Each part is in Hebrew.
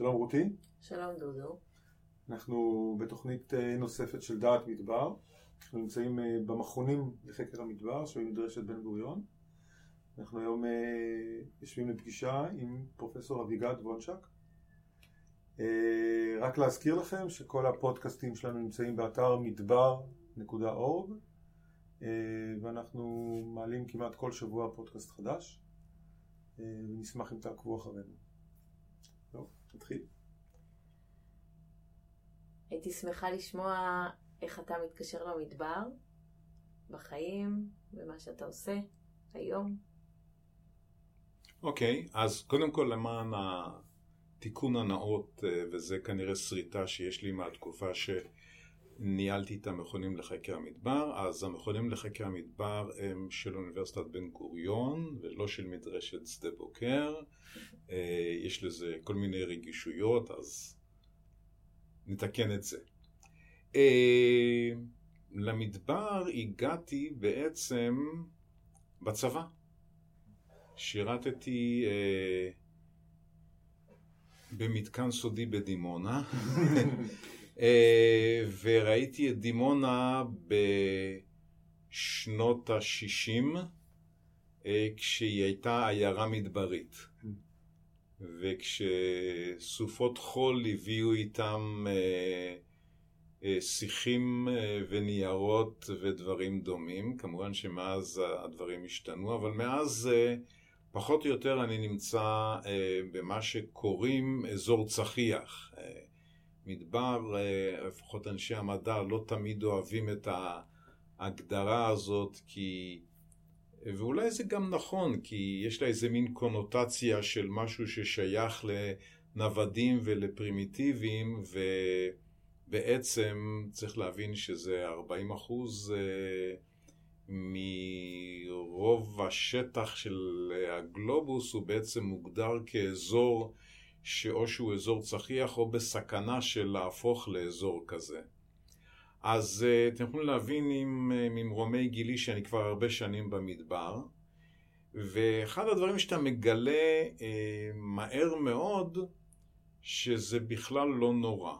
שלום רותי. שלום דודו. אנחנו בתוכנית אה, נוספת של דעת מדבר. אנחנו נמצאים אה, במכונים לחקר המדבר של מדרשת בן גוריון. אנחנו היום אה, יושבים לפגישה עם פרופסור אביגד וונשק. רק להזכיר לכם שכל הפודקאסטים שלנו נמצאים באתר מדבר.org ואנחנו מעלים כמעט כל שבוע פודקאסט חדש ונשמח אם תעקבו אחרינו. טוב, נתחיל. הייתי שמחה לשמוע איך אתה מתקשר למדבר, בחיים, במה שאתה עושה היום. אוקיי, okay, אז קודם כל למען התיקון הנאות, אה, וזה כנראה שריטה שיש לי מהתקופה שניהלתי את המכונים לחקר המדבר, אז המכונים לחקר המדבר הם של אוניברסיטת בן גוריון ולא של מדרשת שדה בוקר. אה, יש לזה כל מיני רגישויות, אז נתקן את זה. Uh, למדבר הגעתי בעצם בצבא. שירתתי uh, במתקן סודי בדימונה, וראיתי את דימונה בשנות ה-60, uh, כשהיא הייתה עיירה מדברית. וכשסופות חול הביאו איתם אה, אה, שיחים אה, וניירות ודברים דומים, כמובן שמאז הדברים השתנו, אבל מאז אה, פחות או יותר אני נמצא אה, במה שקוראים אזור צחיח. אה, מדבר, אה, לפחות אנשי המדע לא תמיד אוהבים את ההגדרה הזאת, כי ואולי זה גם נכון, כי יש לה איזה מין קונוטציה של משהו ששייך לנוודים ולפרימיטיביים, ובעצם צריך להבין שזה 40 אחוז אה, מרוב השטח של הגלובוס הוא בעצם מוגדר כאזור שאו שהוא אזור צחיח או בסכנה של להפוך לאזור כזה. אז uh, אתם יכולים להבין עם uh, ממרומי גילי שאני כבר הרבה שנים במדבר, ואחד הדברים שאתה מגלה uh, מהר מאוד, שזה בכלל לא נורא.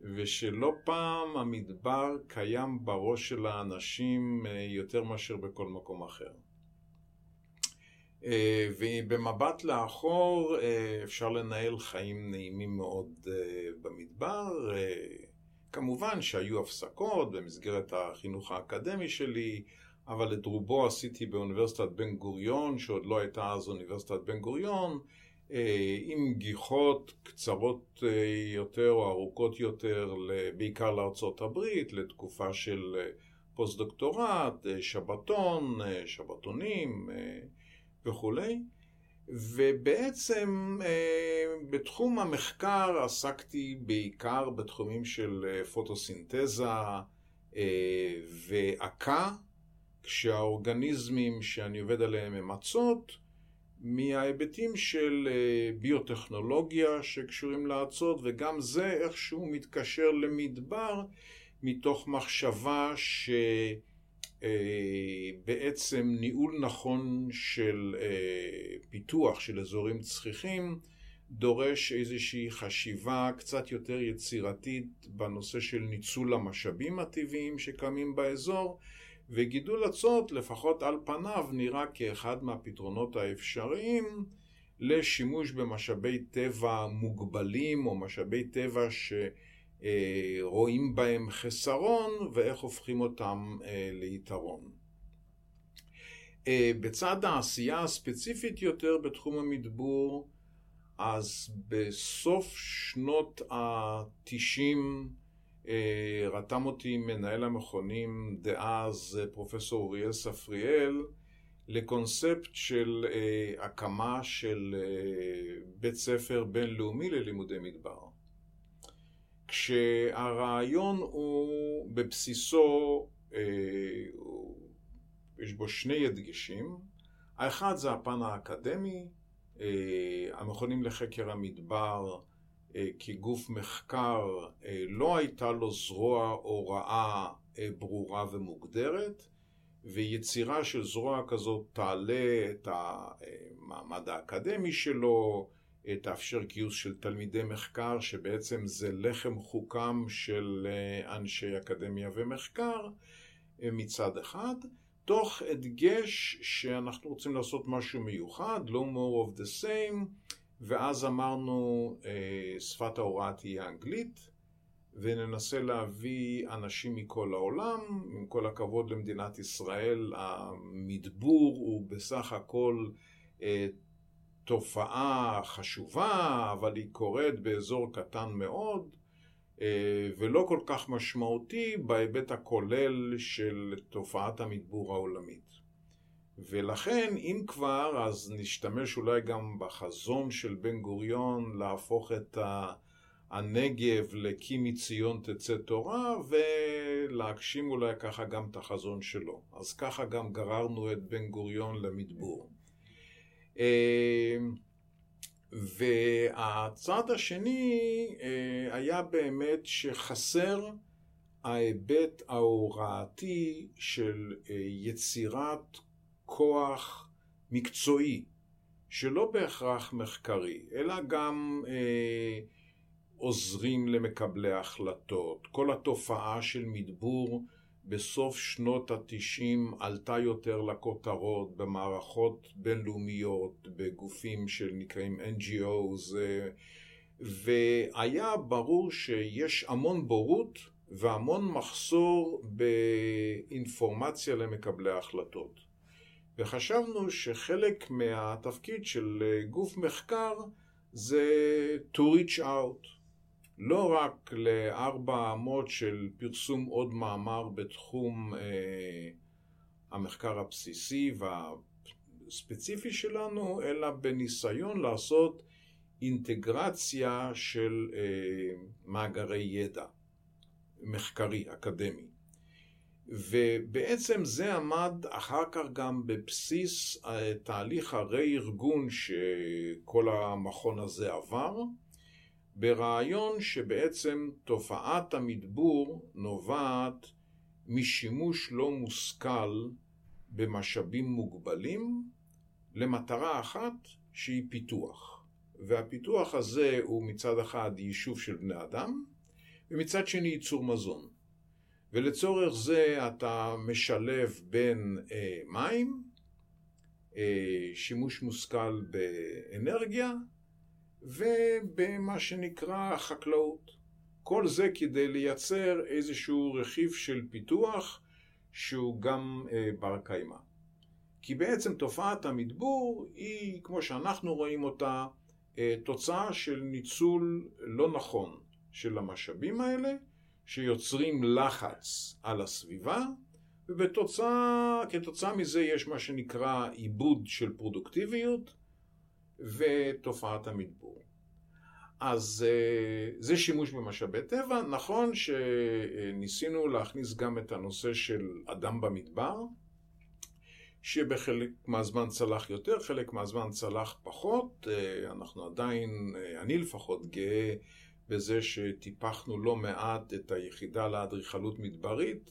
ושלא פעם המדבר קיים בראש של האנשים uh, יותר מאשר בכל מקום אחר. Uh, ובמבט לאחור uh, אפשר לנהל חיים נעימים מאוד uh, במדבר. כמובן שהיו הפסקות במסגרת החינוך האקדמי שלי, אבל את רובו עשיתי באוניברסיטת בן גוריון, שעוד לא הייתה אז אוניברסיטת בן גוריון, אה, עם גיחות קצרות אה, יותר או ארוכות יותר, בעיקר לארצות הברית, לתקופה של אה, פוסט-דוקטורט, שבתון, שבתונים וכולי. ובעצם אה, בתחום המחקר עסקתי בעיקר בתחומים של אה, פוטוסינתזה אה, ועקה, כשהאורגניזמים שאני עובד עליהם הם אצות, מההיבטים של ביוטכנולוגיה שקשורים לאצות, וגם זה איכשהו מתקשר למדבר מתוך מחשבה ש... אה, בעצם ניהול נכון של אה, פיתוח של אזורים צחיחים דורש איזושהי חשיבה קצת יותר יצירתית בנושא של ניצול המשאבים הטבעיים שקיימים באזור וגידול אצות לפחות על פניו נראה כאחד מהפתרונות האפשריים לשימוש במשאבי טבע מוגבלים או משאבי טבע ש... אה, רואים בהם חסרון ואיך הופכים אותם אה, ליתרון. אה, בצד העשייה הספציפית יותר בתחום המדבור, אז בסוף שנות התשעים רתם אותי מנהל המכונים דאז פרופסור אוריאל ספריאל לקונספט של הקמה של בית ספר בינלאומי ללימודי מדבר. כשהרעיון הוא בבסיסו, אה, יש בו שני הדגשים. האחד זה הפן האקדמי, אה, המכונים לחקר המדבר אה, כגוף מחקר לא הייתה לו זרוע הוראה ברורה ומוגדרת, ויצירה של זרוע כזאת תעלה את המעמד האקדמי שלו, תאפשר גיוס של תלמידי מחקר, שבעצם זה לחם חוקם של אנשי אקדמיה ומחקר מצד אחד, תוך הדגש שאנחנו רוצים לעשות משהו מיוחד, לא more of the same, ואז אמרנו שפת ההוראה תהיה אנגלית, וננסה להביא אנשים מכל העולם, עם כל הכבוד למדינת ישראל, המדבור הוא בסך הכל תופעה חשובה, אבל היא קורית באזור קטן מאוד, ולא כל כך משמעותי בהיבט הכולל של תופעת המדבור העולמית. ולכן, אם כבר, אז נשתמש אולי גם בחזון של בן גוריון להפוך את הנגב ל"כי מציון תצא תורה", ולהגשים אולי ככה גם את החזון שלו. אז ככה גם גררנו את בן גוריון למדבור. והצד השני היה באמת שחסר ההיבט ההוראתי של יצירת כוח מקצועי, שלא בהכרח מחקרי, אלא גם אה, עוזרים למקבלי החלטות. כל התופעה של מדבור בסוף שנות התשעים עלתה יותר לכותרות במערכות בינלאומיות, בגופים שנקראים NGOs, והיה ברור שיש המון בורות והמון מחסור באינפורמציה למקבלי ההחלטות. וחשבנו שחלק מהתפקיד של גוף מחקר זה to reach out. לא רק לארבע אמות של פרסום עוד מאמר בתחום אה, המחקר הבסיסי והספציפי שלנו, אלא בניסיון לעשות אינטגרציה של אה, מאגרי ידע מחקרי, אקדמי. ובעצם זה עמד אחר כך גם בבסיס אה, תהליך הרה-ארגון שכל המכון הזה עבר, ברעיון שבעצם תופעת המדבור נובעת משימוש לא מושכל במשאבים מוגבלים למטרה אחת שהיא פיתוח. והפיתוח הזה הוא מצד אחד יישוב של בני אדם, ומצד שני ייצור מזון. ולצורך זה אתה משלב בין אה, מים, אה, שימוש מושכל באנרגיה, ובמה שנקרא חקלאות. כל זה כדי לייצר איזשהו רכיב של פיתוח שהוא גם אה, בר קיימא. כי בעצם תופעת המדבור היא, כמו שאנחנו רואים אותה, אה, תוצאה של ניצול לא נכון של המשאבים האלה, שיוצרים לחץ על הסביבה, וכתוצאה מזה יש מה שנקרא עיבוד של פרודוקטיביות, ותופעת המדבור. אז אה, זה שימוש במשאבי טבע. נכון שניסינו להכניס גם את הנושא של אדם במדבר, שבחלק מהזמן צלח יותר, חלק מהזמן צלח פחות. אה, אנחנו עדיין, אה, אני לפחות גאה בזה שטיפחנו לא מעט את היחידה לאדריכלות מדברית,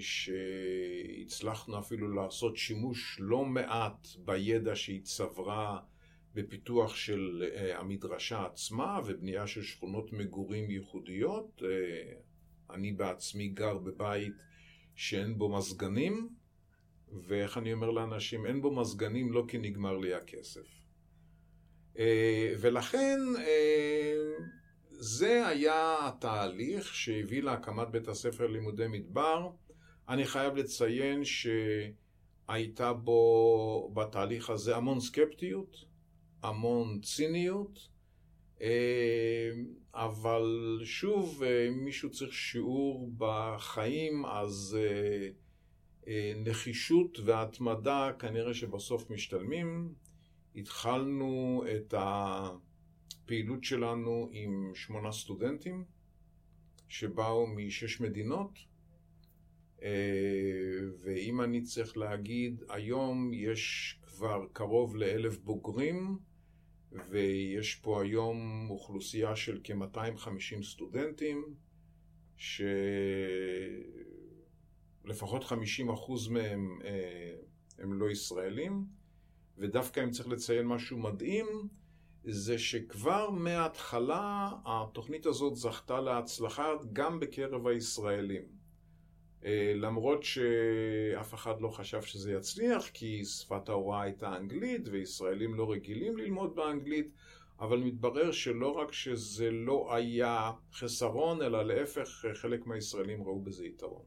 שהצלחנו אפילו לעשות שימוש לא מעט בידע שהיא צברה בפיתוח של אה, המדרשה עצמה ובנייה של שכונות מגורים ייחודיות. אה, אני בעצמי גר בבית שאין בו מזגנים, ואיך אני אומר לאנשים, אין בו מזגנים לא כי נגמר לי הכסף. ולכן זה היה התהליך שהביא להקמת בית הספר לימודי מדבר. אני חייב לציין שהייתה בו בתהליך הזה המון סקפטיות, המון ציניות, אה, אבל שוב, אם אה, מישהו צריך שיעור בחיים, אז אה, נחישות והתמדה כנראה שבסוף משתלמים. התחלנו את ה... הפעילות שלנו עם שמונה סטודנטים שבאו משש מדינות אה, ואם אני צריך להגיד, היום יש כבר קרוב לאלף בוגרים ויש פה היום אוכלוסייה של כ-250 סטודנטים שלפחות 50% מהם אה, הם לא ישראלים. ודווקא אם צריך לציין משהו מדהים, זה שכבר מההתחלה התוכנית הזאת זכתה להצלחה גם בקרב הישראלים. אה, למרות שאף אחד לא חשב שזה יצליח, כי שפת ההוראה הייתה אנגלית וישראלים לא רגילים ללמוד באנגלית, אבל מתברר שלא רק שזה לא היה חסרון, אלא להפך, חלק מהישראלים ראו בזה יתרון.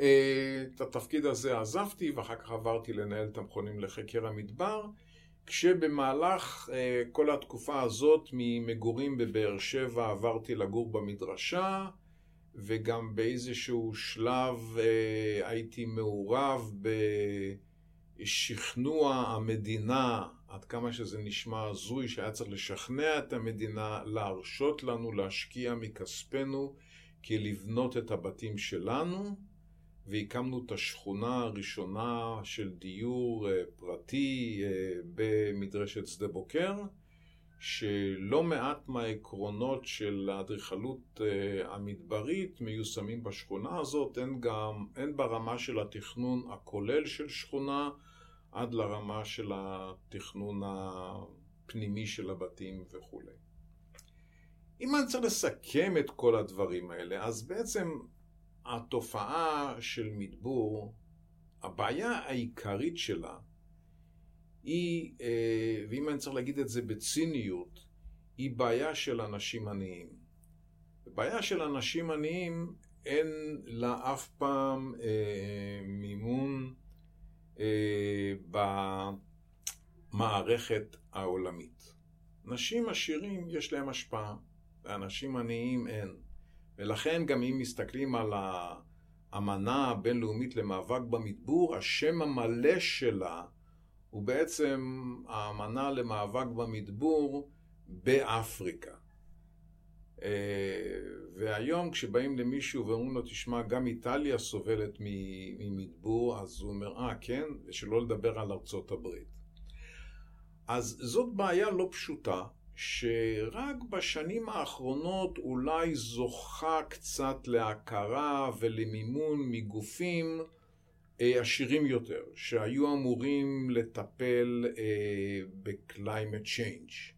אה, את התפקיד הזה עזבתי ואחר כך עברתי לנהל את המכונים לחקר המדבר, כשבמהלך אה, כל התקופה הזאת ממגורים בבאר שבע עברתי לגור במדרשה וגם באיזשהו שלב אה, הייתי מעורב בשכנוע המדינה, עד כמה שזה נשמע הזוי, שהיה צריך לשכנע את המדינה להרשות לנו להשקיע מכספנו כי לבנות את הבתים שלנו. והקמנו את השכונה הראשונה של דיור אה, פרטי אה, במדרשת שדה בוקר, שלא מעט מהעקרונות של האדריכלות אה, המדברית מיושמים בשכונה הזאת, אין גם, אין ברמה של התכנון הכולל של שכונה עד לרמה של התכנון הפנימי של הבתים וכולי. אם אני צריך לסכם את כל הדברים האלה, אז בעצם התופעה של מדבור, הבעיה העיקרית שלה היא, אה, ואם אני צריך להגיד את זה בציניות, היא בעיה של אנשים עניים. בעיה של אנשים עניים אין לה אף פעם אה, מימון אה, במערכת העולמית. נשים עשירים יש להם השפעה, ואנשים עניים אין. ולכן גם אם מסתכלים על האמנה הבינלאומית למאבק במדבור, השם המלא שלה הוא בעצם האמנה למאבק במדבור באפריקה. אה, והיום כשבאים למישהו ואומרים לו, תשמע, גם איטליה סובלת ממדבור, אז הוא אומר, אה, כן? ושלא לדבר על ארצות הברית. אז זאת בעיה לא פשוטה, שרק בשנים האחרונות אולי זוכה קצת להכרה ולמימון מגופים אה, עשירים יותר, שהיו אמורים לטפל אה, ב-climate change.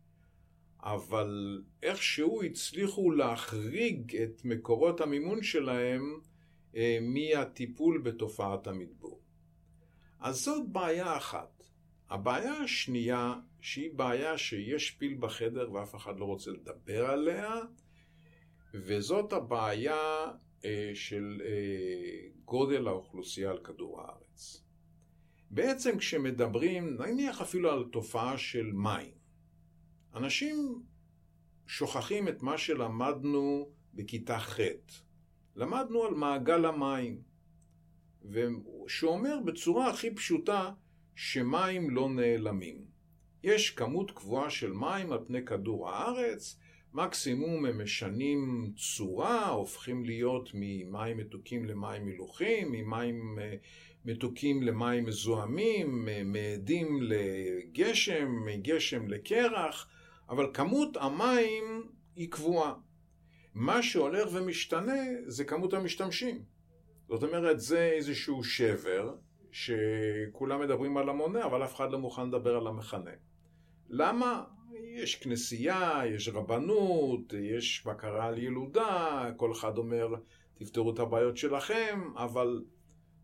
אבל איכשהו הצליחו להחריג את מקורות המימון שלהם אה, מהטיפול בתופעת המדבור. אז זאת בעיה אחת. הבעיה השנייה שהיא בעיה שיש פיל בחדר ואף אחד לא רוצה לדבר עליה, וזאת הבעיה אה, של אה, גודל האוכלוסייה על כדור הארץ. בעצם כשמדברים, נניח אפילו על תופעה של מים, אנשים שוכחים את מה שלמדנו בכיתה ח'. למדנו על מעגל המים, שאומר בצורה הכי פשוטה שמים לא נעלמים. יש כמות קבועה של מים על פני כדור הארץ, מקסימום הם משנים צורה, הופכים להיות ממים מתוקים למים מלוכים, ממים אה, מתוקים למים מזוהמים, מעדים לגשם, מגשם לקרח, אבל כמות המים היא קבועה. מה שהולך ומשתנה זה כמות המשתמשים. זאת אומרת, זה איזשהו שבר שכולם מדברים על המונה, אבל אף אחד לא מוכן לדבר על המכנה. למה? יש כנסייה, יש רבנות, יש בקרה על ילודה, כל אחד אומר תפתרו את הבעיות שלכם, אבל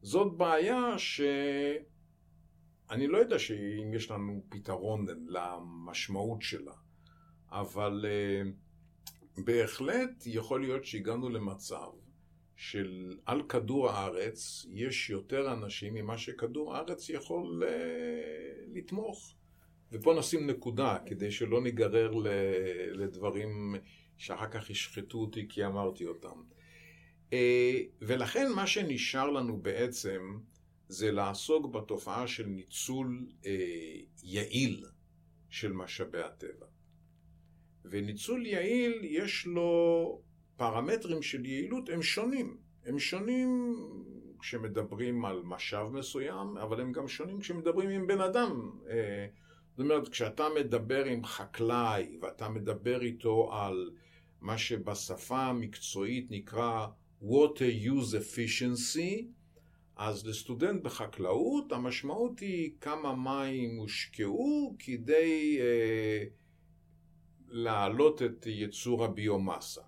זאת בעיה שאני לא יודע אם יש לנו פתרון למשמעות שלה, אבל uh, בהחלט יכול להיות שהגענו למצב של על כדור הארץ יש יותר אנשים ממה שכדור הארץ יכול uh, לתמוך. ופה נשים נקודה, כדי שלא ניגרר לדברים שאחר כך ישחטו אותי כי אמרתי אותם. אה, ולכן מה שנשאר לנו בעצם זה לעסוק בתופעה של ניצול אה, יעיל של משאבי הטבע. וניצול יעיל יש לו פרמטרים של יעילות, הם שונים. הם שונים כשמדברים על משאב מסוים, אבל הם גם שונים כשמדברים עם בן אדם. אה, זאת אומרת, כשאתה מדבר עם חקלאי ואתה מדבר איתו על מה שבשפה המקצועית נקרא water use efficiency, אז לסטודנט בחקלאות המשמעות היא כמה מים הושקעו כדי אה, להעלות את ייצור הביומאסה.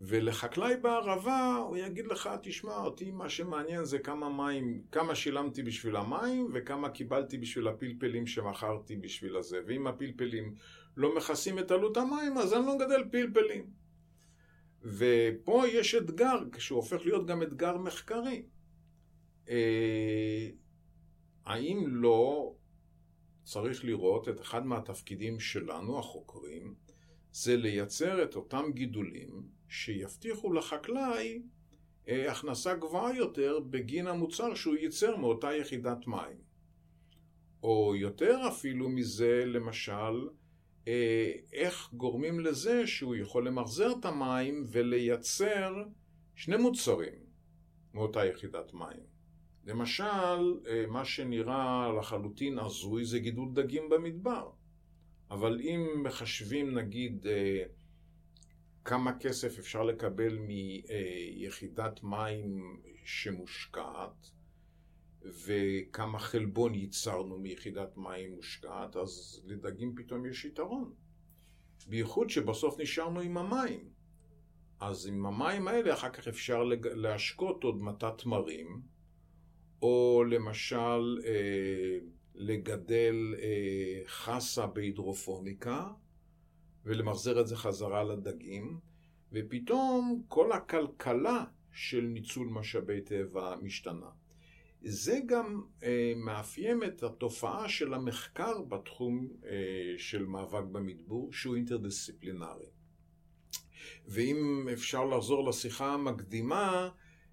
ולחקלאי בערבה הוא יגיד לך, תשמע, אותי מה שמעניין זה כמה מים, כמה שילמתי בשביל המים וכמה קיבלתי בשביל הפלפלים שמכרתי בשביל הזה. ואם הפלפלים לא מכסים את עלות המים, אז אני לא מגדל פלפלים. ופה יש אתגר, שהוא הופך להיות גם אתגר מחקרי. אה, האם לא צריך לראות את אחד מהתפקידים שלנו, החוקרים, זה לייצר את אותם גידולים שיבטיחו לחקלאי אה, הכנסה גבוהה יותר בגין המוצר שהוא ייצר מאותה יחידת מים. או יותר אפילו מזה, למשל, אה, איך גורמים לזה שהוא יכול למחזר את המים ולייצר שני מוצרים מאותה יחידת מים. למשל, אה, מה שנראה לחלוטין הזוי זה גידול דגים במדבר. אבל אם מחשבים נגיד כמה כסף אפשר לקבל מיחידת מים שמושקעת, וכמה חלבון ייצרנו מיחידת מים מושקעת, אז לדגים פתאום יש יתרון. בייחוד שבסוף נשארנו עם המים. אז עם המים האלה אחר כך אפשר להשקות עוד מטת תמרים, או למשל אה, לגדל אה, חסה בהידרופוניקה, ולמחזר את זה חזרה לדגים, ופתאום כל הכלכלה של ניצול משאבי טבע משתנה. זה גם אה, מאפיין את התופעה של המחקר בתחום אה, של מאבק במדבור, שהוא אינטרדיסציפלינרי. ואם אפשר לחזור לשיחה המקדימה,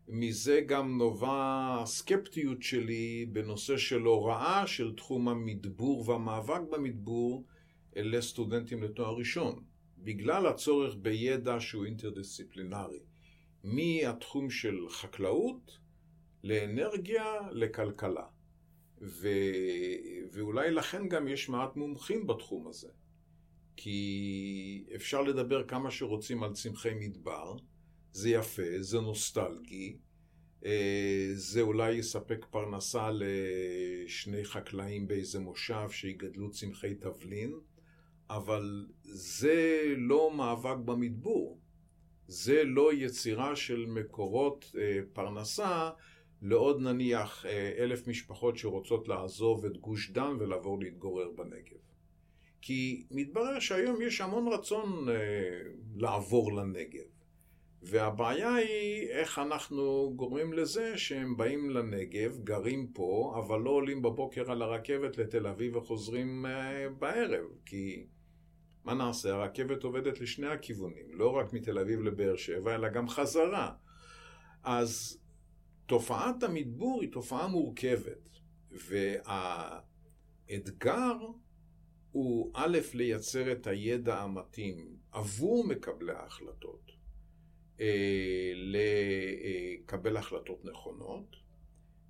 מזה גם נובע הסקפטיות שלי בנושא של הוראה של תחום המדבור והמאבק במדבור, לסטודנטים לתואר ראשון, בגלל הצורך בידע שהוא אינטרדיסציפלינרי, מהתחום של חקלאות לאנרגיה לכלכלה. ו... ואולי לכן גם יש מעט מומחים בתחום הזה. כי אפשר לדבר כמה שרוצים על צמחי מדבר, זה יפה, זה נוסטלגי, אה, זה אולי יספק פרנסה לשני חקלאים באיזה מושב שיגדלו צמחי תבלין, אבל זה לא מאבק במדבור, זה לא יצירה של מקורות אה, פרנסה לעוד נניח אה, אלף משפחות שרוצות לעזוב את גוש דן ולעבור להתגורר בנגב. כי מתברר שהיום יש המון רצון אה, לעבור לנגב. והבעיה היא איך אנחנו גורמים לזה שהם באים לנגב, גרים פה, אבל לא עולים בבוקר על הרכבת לתל אביב וחוזרים בערב, כי מה נעשה? הרכבת עובדת לשני הכיוונים, לא רק מתל אביב לבאר שבע, אלא גם חזרה. אז תופעת המדבור היא תופעה מורכבת, והאתגר הוא א', לייצר את הידע המתאים עבור מקבלי ההחלטות, אה, לקבל החלטות נכונות,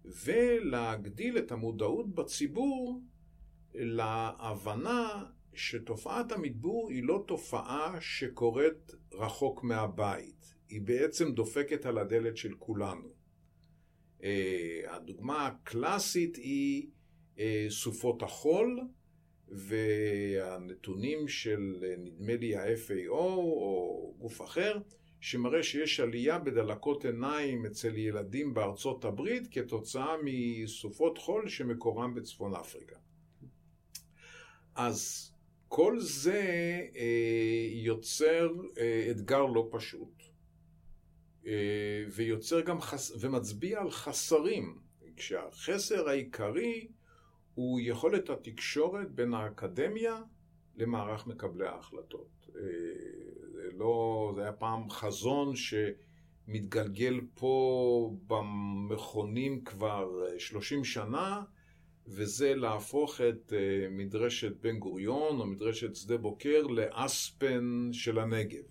ולהגדיל את המודעות בציבור להבנה שתופעת המדבור היא לא תופעה שקורית רחוק מהבית, היא בעצם דופקת על הדלת של כולנו. אה, הדוגמה הקלאסית היא אה, סופות החול, והנתונים של נדמה לי ה-FAO או גוף אחר, שמראה שיש עלייה בדלקות עיניים אצל ילדים בארצות הברית כתוצאה מסופות חול שמקורם בצפון אפריקה. אז כל זה אה, יוצר אה, אתגר לא פשוט, אה, ויוצר גם חס... ומצביע על חסרים, כשהחסר העיקרי הוא יכולת התקשורת בין האקדמיה למערך מקבלי ההחלטות. אה, זה, לא, זה היה פעם חזון שמתגלגל פה במכונים כבר 30 אה, שנה, וזה להפוך את אה, מדרשת בן גוריון או מדרשת שדה בוקר לאספן של הנגב.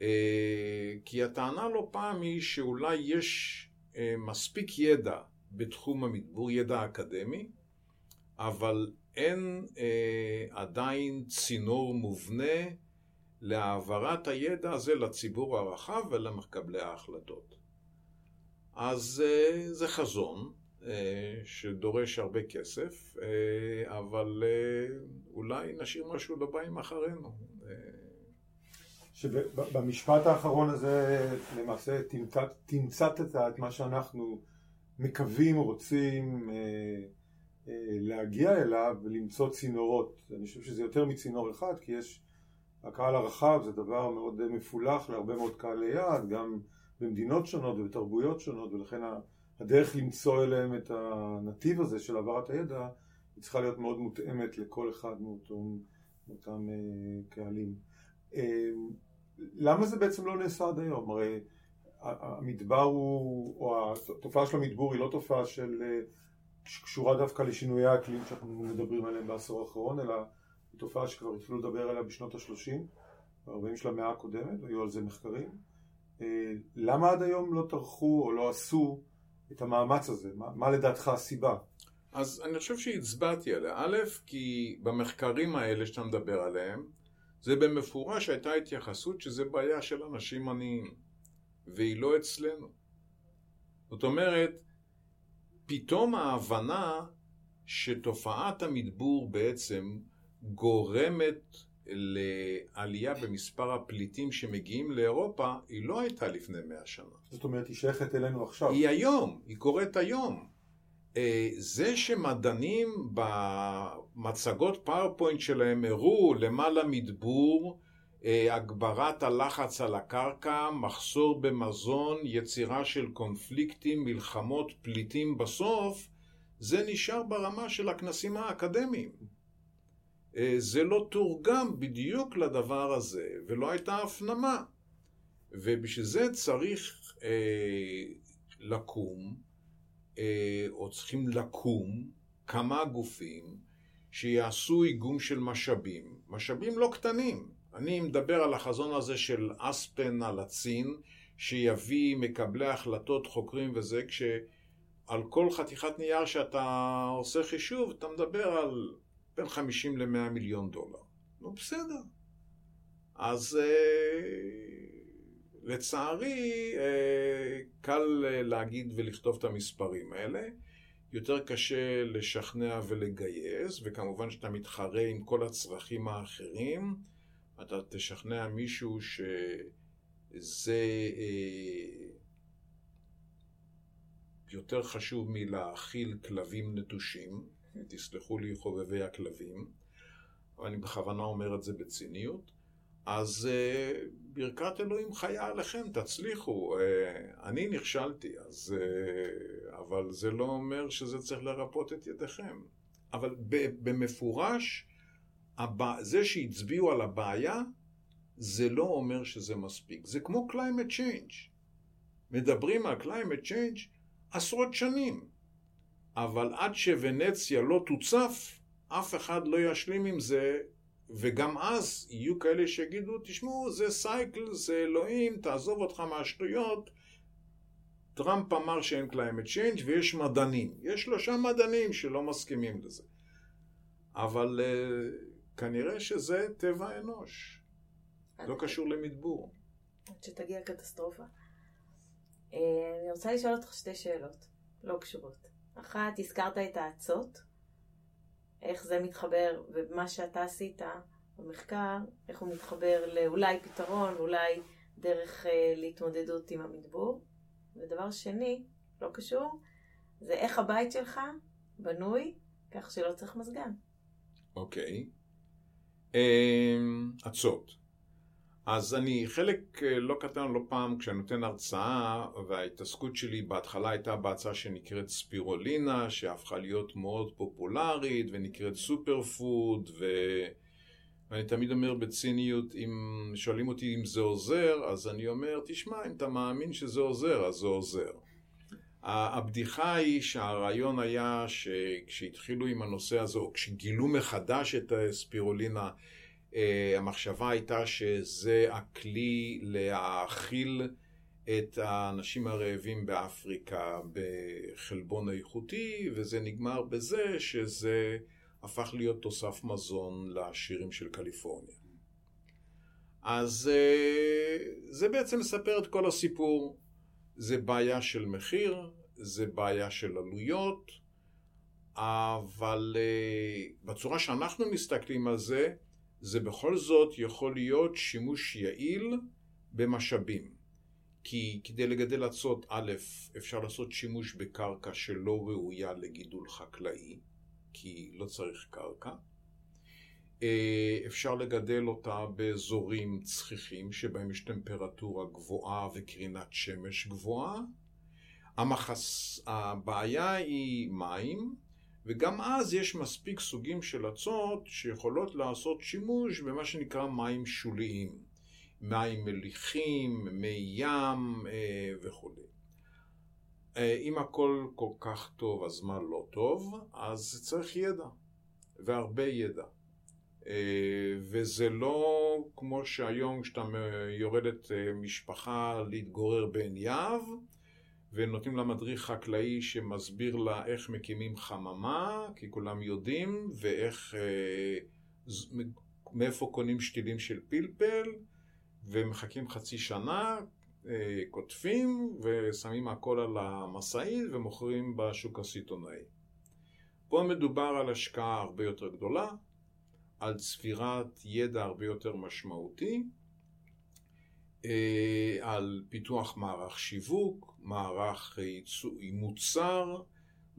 אה, כי הטענה לא פעם היא שאולי יש אה, מספיק ידע בתחום המדבור, ידע אקדמי, אבל אין עדיין צינור מובנה להעברת הידע הזה לציבור הרחב ולמקבלי ההחלטות. אז אה, זה חזון אה, שדורש הרבה כסף, אה, אבל אולי נשאיר משהו לבאים אחרינו. שבמשפט האחרון הזה למעשה תמצתת את מה שאנחנו מקווים, רוצים להגיע אליו ולמצוא צינורות. אני חושב שזה יותר מצינור אחד, כי יש, הקהל הרחב זה דבר מאוד מפולח להרבה מאוד קהלי יעד, גם במדינות שונות ובתרבויות שונות, ולכן הדרך למצוא אליהם את הנתיב הזה של העברת הידע, היא צריכה להיות מאוד מותאמת לכל אחד מאותם, מאותם אה, קהלים. אה, למה זה בעצם לא נעשה עד היום? הרי המדבר הוא, או התופעה של המדבור היא לא תופעה של, אה, שקשורה דווקא לשינויי האקלים שאנחנו מדברים עליהם בעשור האחרון, אלא היא תופעה שכבר התחילו לדבר עליה בשנות ה-30, ב-40 של המאה הקודמת, היו על זה מחקרים. אה, למה עד היום לא טרחו או לא עשו את המאמץ הזה? מה, מה לדעתך הסיבה? אז אני חושב שהצבעתי עליה. א', כי במחקרים האלה שאתה מדבר עליהם, זה במפורש הייתה התייחסות שזה בעיה של אנשים עניים, והיא לא אצלנו. זאת אומרת, פתאום ההבנה שתופעת המדבור בעצם גורמת לעלייה במספר הפליטים שמגיעים לאירופה, היא לא הייתה לפני מאה שנה. זאת אומרת, היא שייכת אלינו עכשיו. היא היום, היא קורית היום. אה, זה שמדענים במצגות PowerPoint שלהם הראו למעלה מדבור, אה, הגברת הלחץ על הקרקע, מחסור במזון, יצירה של קונפליקטים, מלחמות, פליטים בסוף, זה נשאר ברמה של הכנסים האקדמיים. אה, זה לא תורגם בדיוק לדבר הזה, ולא הייתה הפנמה. ובשביל זה צריך אה, לקום, אה, או צריכים לקום, כמה גופים שיעשו איגום של משאבים. משאבים לא קטנים. אני מדבר על החזון הזה של אספן על הצין, שיביא מקבלי החלטות, חוקרים וזה, כשעל כל חתיכת נייר שאתה עושה חישוב, אתה מדבר על בין 50 ל-100 מיליון דולר. נו בסדר. אז אה, לצערי אה, קל אה, להגיד ולכתוב את המספרים האלה. יותר קשה לשכנע ולגייס, וכמובן שאתה מתחרה עם כל הצרכים האחרים, אתה תשכנע מישהו שזה אה, יותר חשוב מלהאכיל כלבים נטושים, תסלחו לי חובבי הכלבים, אני בכוונה אומר את זה בציניות, אז uh, ברכת אלוהים חיה עליכם, תצליחו. Uh, אני נכשלתי, אז, uh, אבל זה לא אומר שזה צריך לרפות את ידיכם. אבל במפורש, הבע... זה שהצביעו על הבעיה, זה לא אומר שזה מספיק. זה כמו climate change. מדברים על climate change עשרות שנים. אבל עד שוונציה לא תוצף, אף אחד לא ישלים עם זה, וגם אז יהיו כאלה שיגידו, תשמעו, זה סייקל, זה אלוהים, תעזוב אותך מהשטויות. טראמפ אמר שאין climate change ויש מדענים. יש שלושה מדענים שלא מסכימים לזה. אבל uh, כנראה שזה טבע האנוש. לא קשור למדבור. עד שתגיע קטסטרופה. אה, אני רוצה לשאול אותך שתי שאלות, לא קשורות. אחת, הזכרת את האצות, איך זה מתחבר, ומה שאתה עשית במחקר, איך הוא מתחבר לאולי פתרון, אולי דרך אה, להתמודדות עם המדבור. ודבר שני, לא קשור, זה איך הבית שלך בנוי כך שלא צריך מזגן. אוקיי. אמ, אצות. אז אני חלק אה, לא קטן לא פעם כשאני נותן הרצאה וההתעסקות שלי בהתחלה הייתה בהצעה שנקראת ספירולינה שהפכה להיות מאוד פופולרית ונקראת סופר פוד ו... ואני תמיד אומר בציניות אם שואלים אותי אם זה עוזר אז אני אומר תשמע אם אתה מאמין שזה עוזר אז זה עוזר. הבדיחה היא שהרעיון היה שכשהתחילו עם הנושא הזה או כשגילו מחדש את הספירולינה המחשבה הייתה שזה הכלי להאכיל את האנשים הרעבים באפריקה בחלבון איכותי, וזה נגמר בזה שזה הפך להיות תוסף מזון לעשירים של קליפורניה. אז אה, זה בעצם מספר את כל הסיפור. זה בעיה של מחיר, זה בעיה של עלויות, אבל uh, בצורה שאנחנו מסתכלים על זה, זה בכל זאת יכול להיות שימוש יעיל במשאבים. כי כדי לגדל אצות, א', אפשר לעשות שימוש בקרקע שלא ראויה לגידול חקלאי, כי לא צריך קרקע. אה, אפשר לגדל אותה באזורים צחיחים שבהם יש טמפרטורה גבוהה וקרינת שמש גבוהה. המחס... הבעיה היא מים, וגם אז יש מספיק סוגים של אצות שיכולות לעשות שימוש במה שנקרא מים שוליים. מים מליחים, מי ים אה, וכו'. אה, אם הכל כל כך טוב, אז מה לא טוב? אז צריך ידע, והרבה ידע. אה, וזה לא כמו שהיום כשאתה יורדת משפחה להתגורר בעין יהב, ונותנים לה מדריך חקלאי שמסביר לה איך מקימים חממה, כי כולם יודעים, ואיך, מאיפה קונים שתילים של פלפל, ומחכים חצי שנה, קוטפים ושמים הכל על המשאית ומוכרים בשוק הסיטונאי. פה מדובר על השקעה הרבה יותר גדולה, על צבירת ידע הרבה יותר משמעותי, אה, על פיתוח מערך שיווק, מערך מוצר,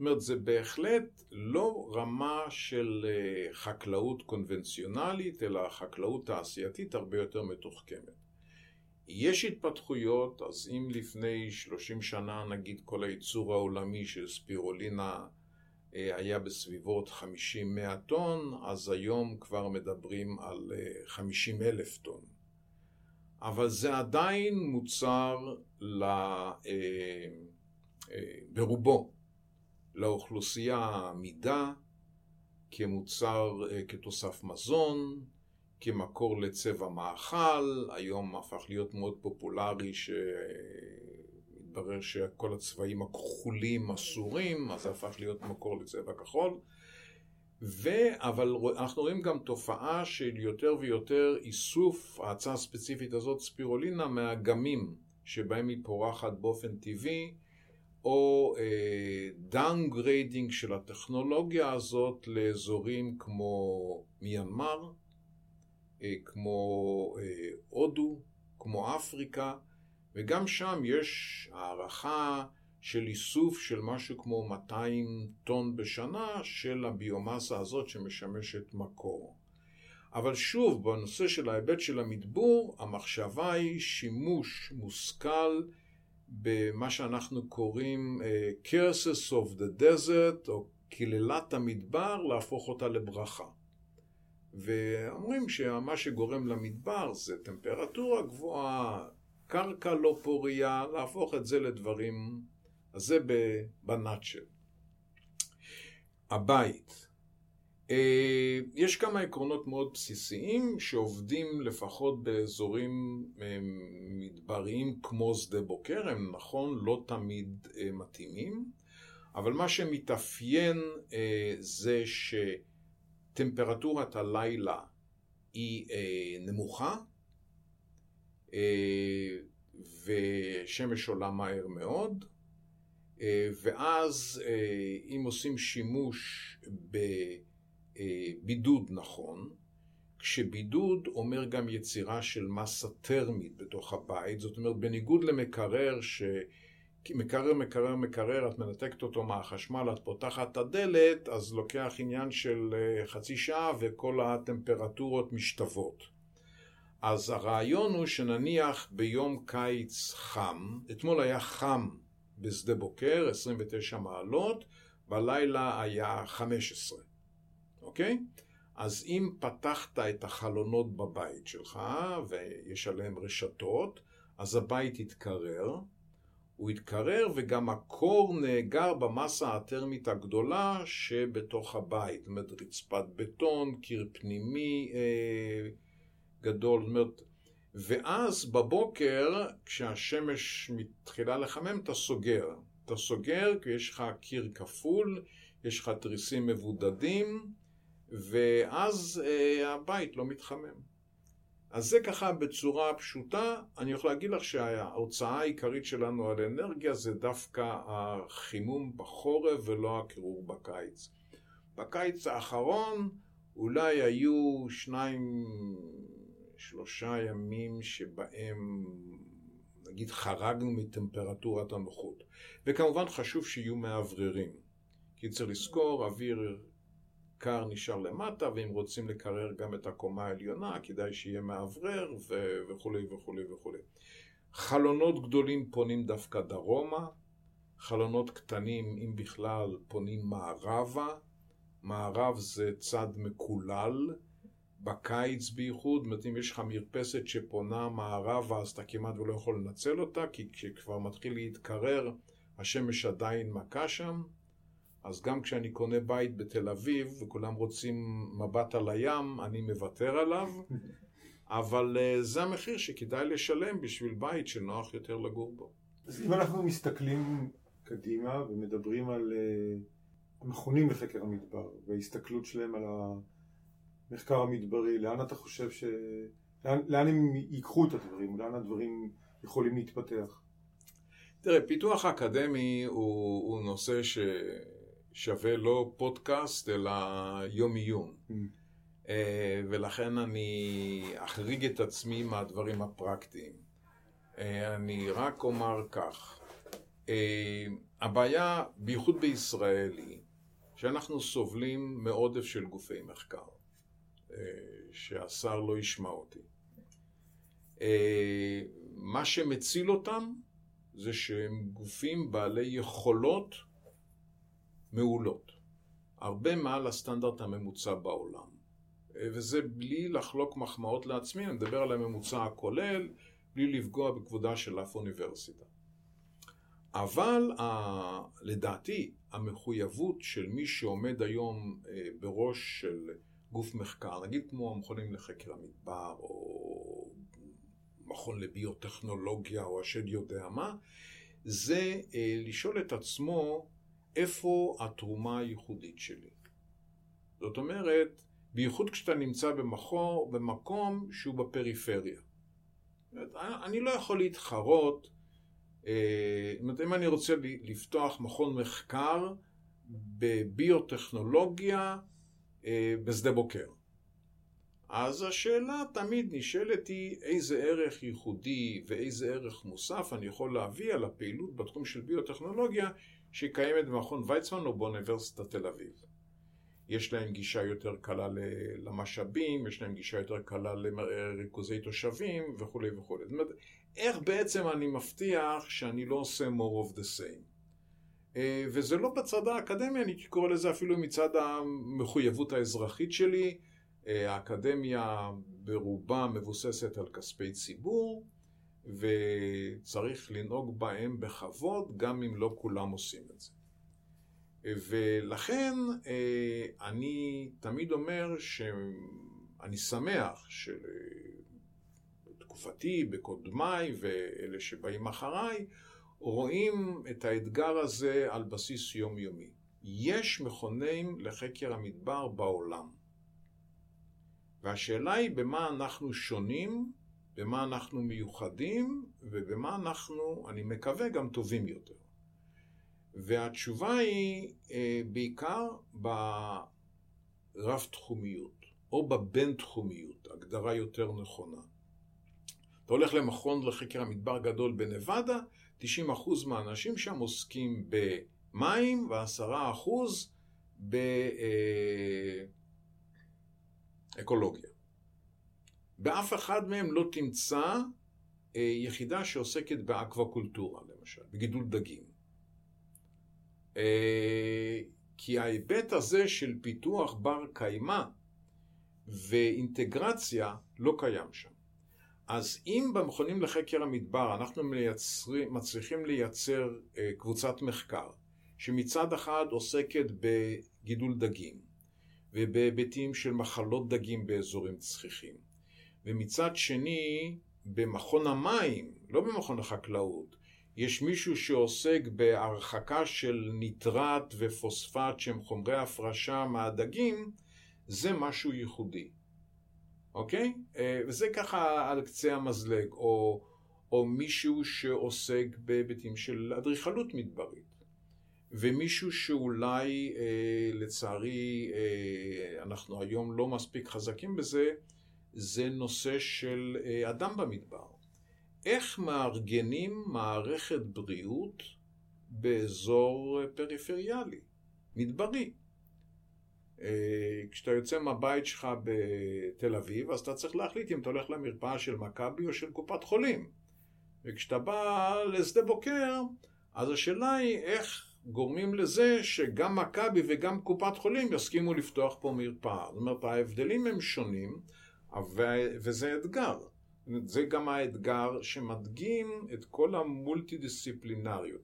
זאת אומרת זה בהחלט לא רמה של אה, חקלאות קונבנציונלית, אלא חקלאות תעשייתית הרבה יותר מתוחכמת. יש התפתחויות, אז אם לפני 30 שנה נגיד כל הייצור העולמי של ספירולינה אה, היה בסביבות 50-100 טון, אז היום כבר מדברים על 50 אלף טון. אבל זה עדיין מוצר ל... אה, אה, ברובו לאוכלוסייה עמידה כמוצר, אה, כתוסף מזון, כמקור לצבע מאכל, היום הפך להיות מאוד פופולרי שהתברר שכל הצבעים הכחולים אסורים, אז זה הפך להיות מקור לצבע כחול. ו... אבל אנחנו רואים גם תופעה של יותר ויותר איסוף האצה הספציפית הזאת, ספירולינה, מהאגמים שבהם היא פורחת באופן טבעי, או downgrading אה, של הטכנולוגיה הזאת לאזורים כמו מיינמר, אה, כמו אה, הודו, כמו אפריקה, וגם שם יש הערכה של איסוף של משהו כמו 200 טון בשנה של הביומאסה הזאת שמשמשת מקור. אבל שוב, בנושא של ההיבט של המדבור, המחשבה היא שימוש מושכל במה שאנחנו קוראים uh, curses of the desert, או קללת המדבר, להפוך אותה לברכה. ואומרים שמה שגורם למדבר זה טמפרטורה גבוהה, קרקע לא פוריה, להפוך את זה לדברים אז זה בנאצ'ל. הבית. אה, יש כמה עקרונות מאוד בסיסיים שעובדים לפחות באזורים אה, מדבריים כמו שדה בוקר, הם נכון לא תמיד אה, מתאימים, אבל מה שמתאפיין זה שטמפרטורת הלילה היא נמוכה ושמש עולה מהר מאוד ואז אה, אם עושים שימוש בבידוד נכון, כשבידוד אומר גם יצירה של מסה טרמית בתוך הבית, זאת אומרת בניגוד למקרר ש... מקרר, מקרר, מקרר, את מנתקת אותו מהחשמל, את פותחת את הדלת, אז לוקח עניין של אה, חצי שעה וכל הטמפרטורות משתוות. אז הרעיון הוא שנניח ביום קיץ חם, אתמול היה חם בשדה בוקר, 29 מעלות, בלילה היה 15, אוקיי? אז אם פתחת את החלונות בבית שלך, ויש עליהם רשתות, אז הבית יתקרר, הוא יתקרר וגם הקור נאגר במסה הטרמית הגדולה שבתוך הבית, זאת אומרת רצפת בטון, קיר פנימי אה, גדול, זאת אומרת ואז בבוקר, כשהשמש מתחילה לחמם, אתה סוגר. אתה סוגר כי יש לך קיר כפול, יש לך תריסים מבודדים, ואז אה, הבית לא מתחמם. אז זה ככה בצורה פשוטה, אני יכול להגיד לך שההוצאה העיקרית שלנו על אנרגיה זה דווקא החימום בחורף ולא הקירור בקיץ. בקיץ האחרון אולי היו שניים, שלושה ימים שבהם נגיד חרגנו מטמפרטורת הנוחות. וכמובן חשוב שיהיו מאווררים. כי צריך לזכור, אוויר קר נשאר למטה, ואם רוצים לקרר גם את הקומה העליונה, כדאי שיהיה מאוורר ו- וכולי וכולי וכולי. חלונות גדולים פונים דווקא דרומה, חלונות קטנים, אם בכלל, פונים מערבה. מערב זה צד מקולל, בקיץ בייחוד, זאת אומרת אם יש לך מרפסת שפונה מערבה אז אתה כמעט ולא יכול לנצל אותה, כי כשכבר מתחיל להתקרר השמש עדיין מכה שם. אז גם כשאני קונה בית בתל אביב וכולם רוצים מבט על הים, אני מוותר עליו, אבל uh, זה המחיר שכדאי לשלם בשביל בית שנוח יותר לגור בו. אז אם אנחנו מסתכלים קדימה ומדברים על uh, המכונים לחקר המדבר וההסתכלות שלהם על המחקר המדברי, לאן אתה חושב ש... לאן, לאן הם ייקחו את הדברים? לאן הדברים יכולים להתפתח? תראה, פיתוח אקדמי הוא, הוא נושא ש... שווה לא פודקאסט, אלא יום עיון. Mm. אה, ולכן אני אחריג את עצמי מהדברים הפרקטיים. אה, אני רק אומר כך, אה, הבעיה, בייחוד בישראל, היא שאנחנו סובלים מעודף של גופי מחקר, שהשר לא ישמע אותי. מה שמציל אותם זה שהם גופים בעלי יכולות מעולות. הרבה מעל הסטנדרט הממוצע בעולם. וזה בלי לחלוק מחמאות לעצמי, אני מדבר על הממוצע הכולל, בלי לפגוע בכבודה של אף אוניברסיטה. אבל ה... לדעתי, המחויבות של מי שעומד היום אה, בראש של גוף מחקר, נגיד כמו המכונים לחקר המדבר, או מכון לביוטכנולוגיה, או השד יודע מה, זה אה, לשאול את עצמו איפה התרומה הייחודית שלי. זאת אומרת, בייחוד כשאתה נמצא במחור, במקום שהוא בפריפריה. אני לא יכול להתחרות, אה, אם אני רוצה לפתוח מכון מחקר בביוטכנולוגיה אה, בשדה בוקר. אז השאלה תמיד נשאלת היא איזה ערך ייחודי ואיזה ערך מוסף אני יכול להביא על הפעילות בתחום של ביוטכנולוגיה שקיימת במכון ויצמן או באוניברסיטת תל אביב. יש להם גישה יותר קלה למשאבים, יש להם גישה יותר קלה לריכוזי תושבים וכולי וכולי. זאת אומרת, איך בעצם אני מבטיח שאני לא עושה more of the same? אה, וזה לא בצד האקדמי, אני קורא לזה אפילו מצד המחויבות האזרחית שלי. אה, האקדמיה ברובה מבוססת על כספי ציבור. וצריך לנהוג בהם בכבוד, גם אם לא כולם עושים את זה. ולכן אה, אני תמיד אומר שאני שמח שבתקופתי, בקודמיי ואלה שבאים אחריי, רואים את האתגר הזה על בסיס יומיומי. יש מכונים לחקר המדבר בעולם. והשאלה היא במה אנחנו שונים במה אנחנו מיוחדים ובמה אנחנו, אני מקווה, גם טובים יותר. והתשובה היא אה, בעיקר ברב-תחומיות, או בבין-תחומיות, הגדרה יותר נכונה. אתה הולך למכון לחקר המדבר גדול בנבדה, 90% מהאנשים שם עוסקים במים ו-10% באקולוגיה. באף אחד מהם לא תמצא אה, יחידה שעוסקת באקוואקולטורה, למשל, בגידול דגים. אה, כי ההיבט הזה של פיתוח בר קיימא ואינטגרציה לא קיים שם. אז אם במכונים לחקר המדבר אנחנו מייצרים, מצליחים לייצר אה, קבוצת מחקר שמצד אחד עוסקת בגידול דגים ובהיבטים של מחלות דגים באזורים צחיחים ומצד שני, במכון המים, לא במכון החקלאות, יש מישהו שעוסק בהרחקה של ניטרט ופוספט שהם חומרי הפרשה מהדגים, זה משהו ייחודי. אוקיי? אה, וזה ככה על קצה המזלג, או, או מישהו שעוסק בהיבטים של אדריכלות מדברית. ומישהו שאולי, אה, לצערי, אה, אנחנו היום לא מספיק חזקים בזה, זה נושא של אה, אדם במדבר. איך מארגנים מערכת בריאות באזור פריפריאלי, מדברי? אה, כשאתה יוצא מהבית שלך בתל אביב, אז אתה צריך להחליט אם אתה הולך למרפאה של מכבי או של קופת חולים. וכשאתה בא לשדה בוקר, אז השאלה היא איך גורמים לזה שגם מכבי וגם קופת חולים יסכימו לפתוח פה מרפאה. זאת אומרת, ההבדלים הם שונים, וזה אתגר. זה גם האתגר שמדגים את כל המולטי דיסציפלינריות.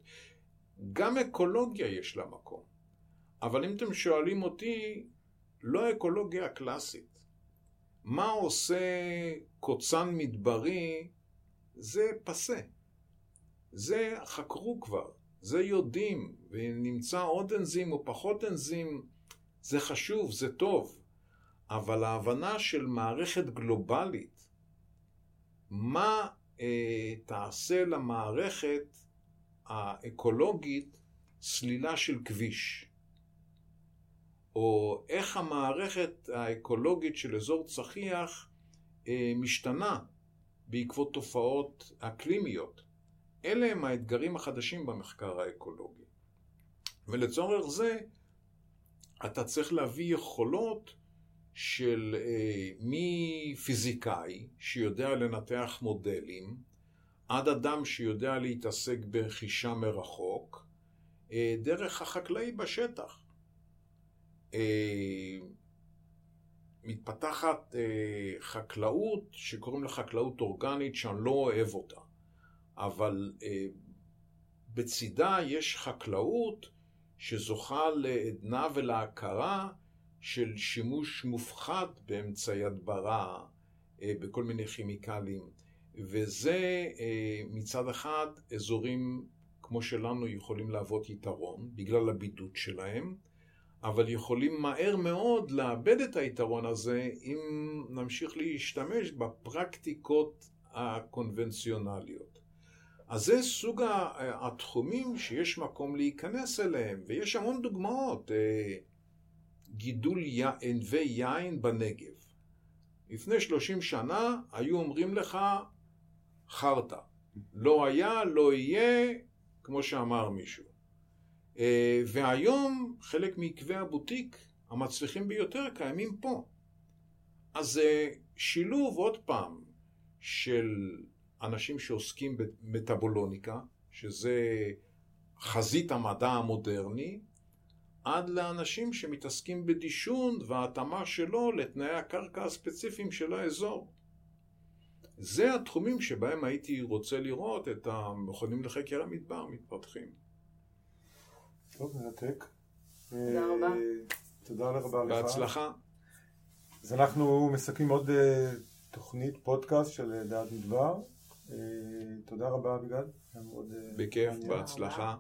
גם אקולוגיה יש לה מקום. אבל אם אתם שואלים אותי, לא אקולוגיה קלאסית. מה עושה קוצן מדברי? זה פסה. זה חקרו כבר, זה יודעים, ונמצא עוד אנזים או פחות אנזים, זה חשוב, זה טוב. אבל ההבנה של מערכת גלובלית, מה אה, תעשה למערכת האקולוגית סלילה של כביש? או איך המערכת האקולוגית של אזור צחיח אה, משתנה בעקבות תופעות אקלימיות. אלה הם האתגרים החדשים במחקר האקולוגי. ולצורך זה אתה צריך להביא יכולות של אה, מפיזיקאי שיודע לנתח מודלים, עד אדם שיודע להתעסק ברכישה מרחוק, אה, דרך החקלאי בשטח. אה, מתפתחת אה, חקלאות שקוראים לה חקלאות אורגנית שאני לא אוהב אותה, אבל אה, בצידה יש חקלאות שזוכה לעדנה ולהכרה של שימוש מופחת באמצעי הדברה, בכל מיני כימיקלים, וזה מצד אחד אזורים כמו שלנו יכולים להוות יתרון בגלל הבידוד שלהם, אבל יכולים מהר מאוד לאבד את היתרון הזה אם נמשיך להשתמש בפרקטיקות הקונבנציונליות. אז זה סוג התחומים שיש מקום להיכנס אליהם, ויש המון דוגמאות. אה, גידול ענבי יין בנגב. לפני 30 שנה היו אומרים לך חרטא. לא היה, לא יהיה, כמו שאמר מישהו. אה, והיום חלק מעקבי הבוטיק המצליחים ביותר קיימים פה. אז זה שילוב עוד פעם של אנשים שעוסקים במטאבולוניקה, שזה חזית המדע המודרני, עד לאנשים שמתעסקים בדישון וההתאמה שלו לתנאי הקרקע הספציפיים של האזור. זה התחומים שבהם הייתי רוצה לראות את המכונים לחקר המדבר מתפתחים. טוב, מרתק. תודה רבה. אה, תודה רבה לך. בהצלחה. אז אנחנו מסכמים עוד אה, תוכנית פודקאסט של אה, דעת מדבר. תודה רבה אביגד. בכיף, בהצלחה.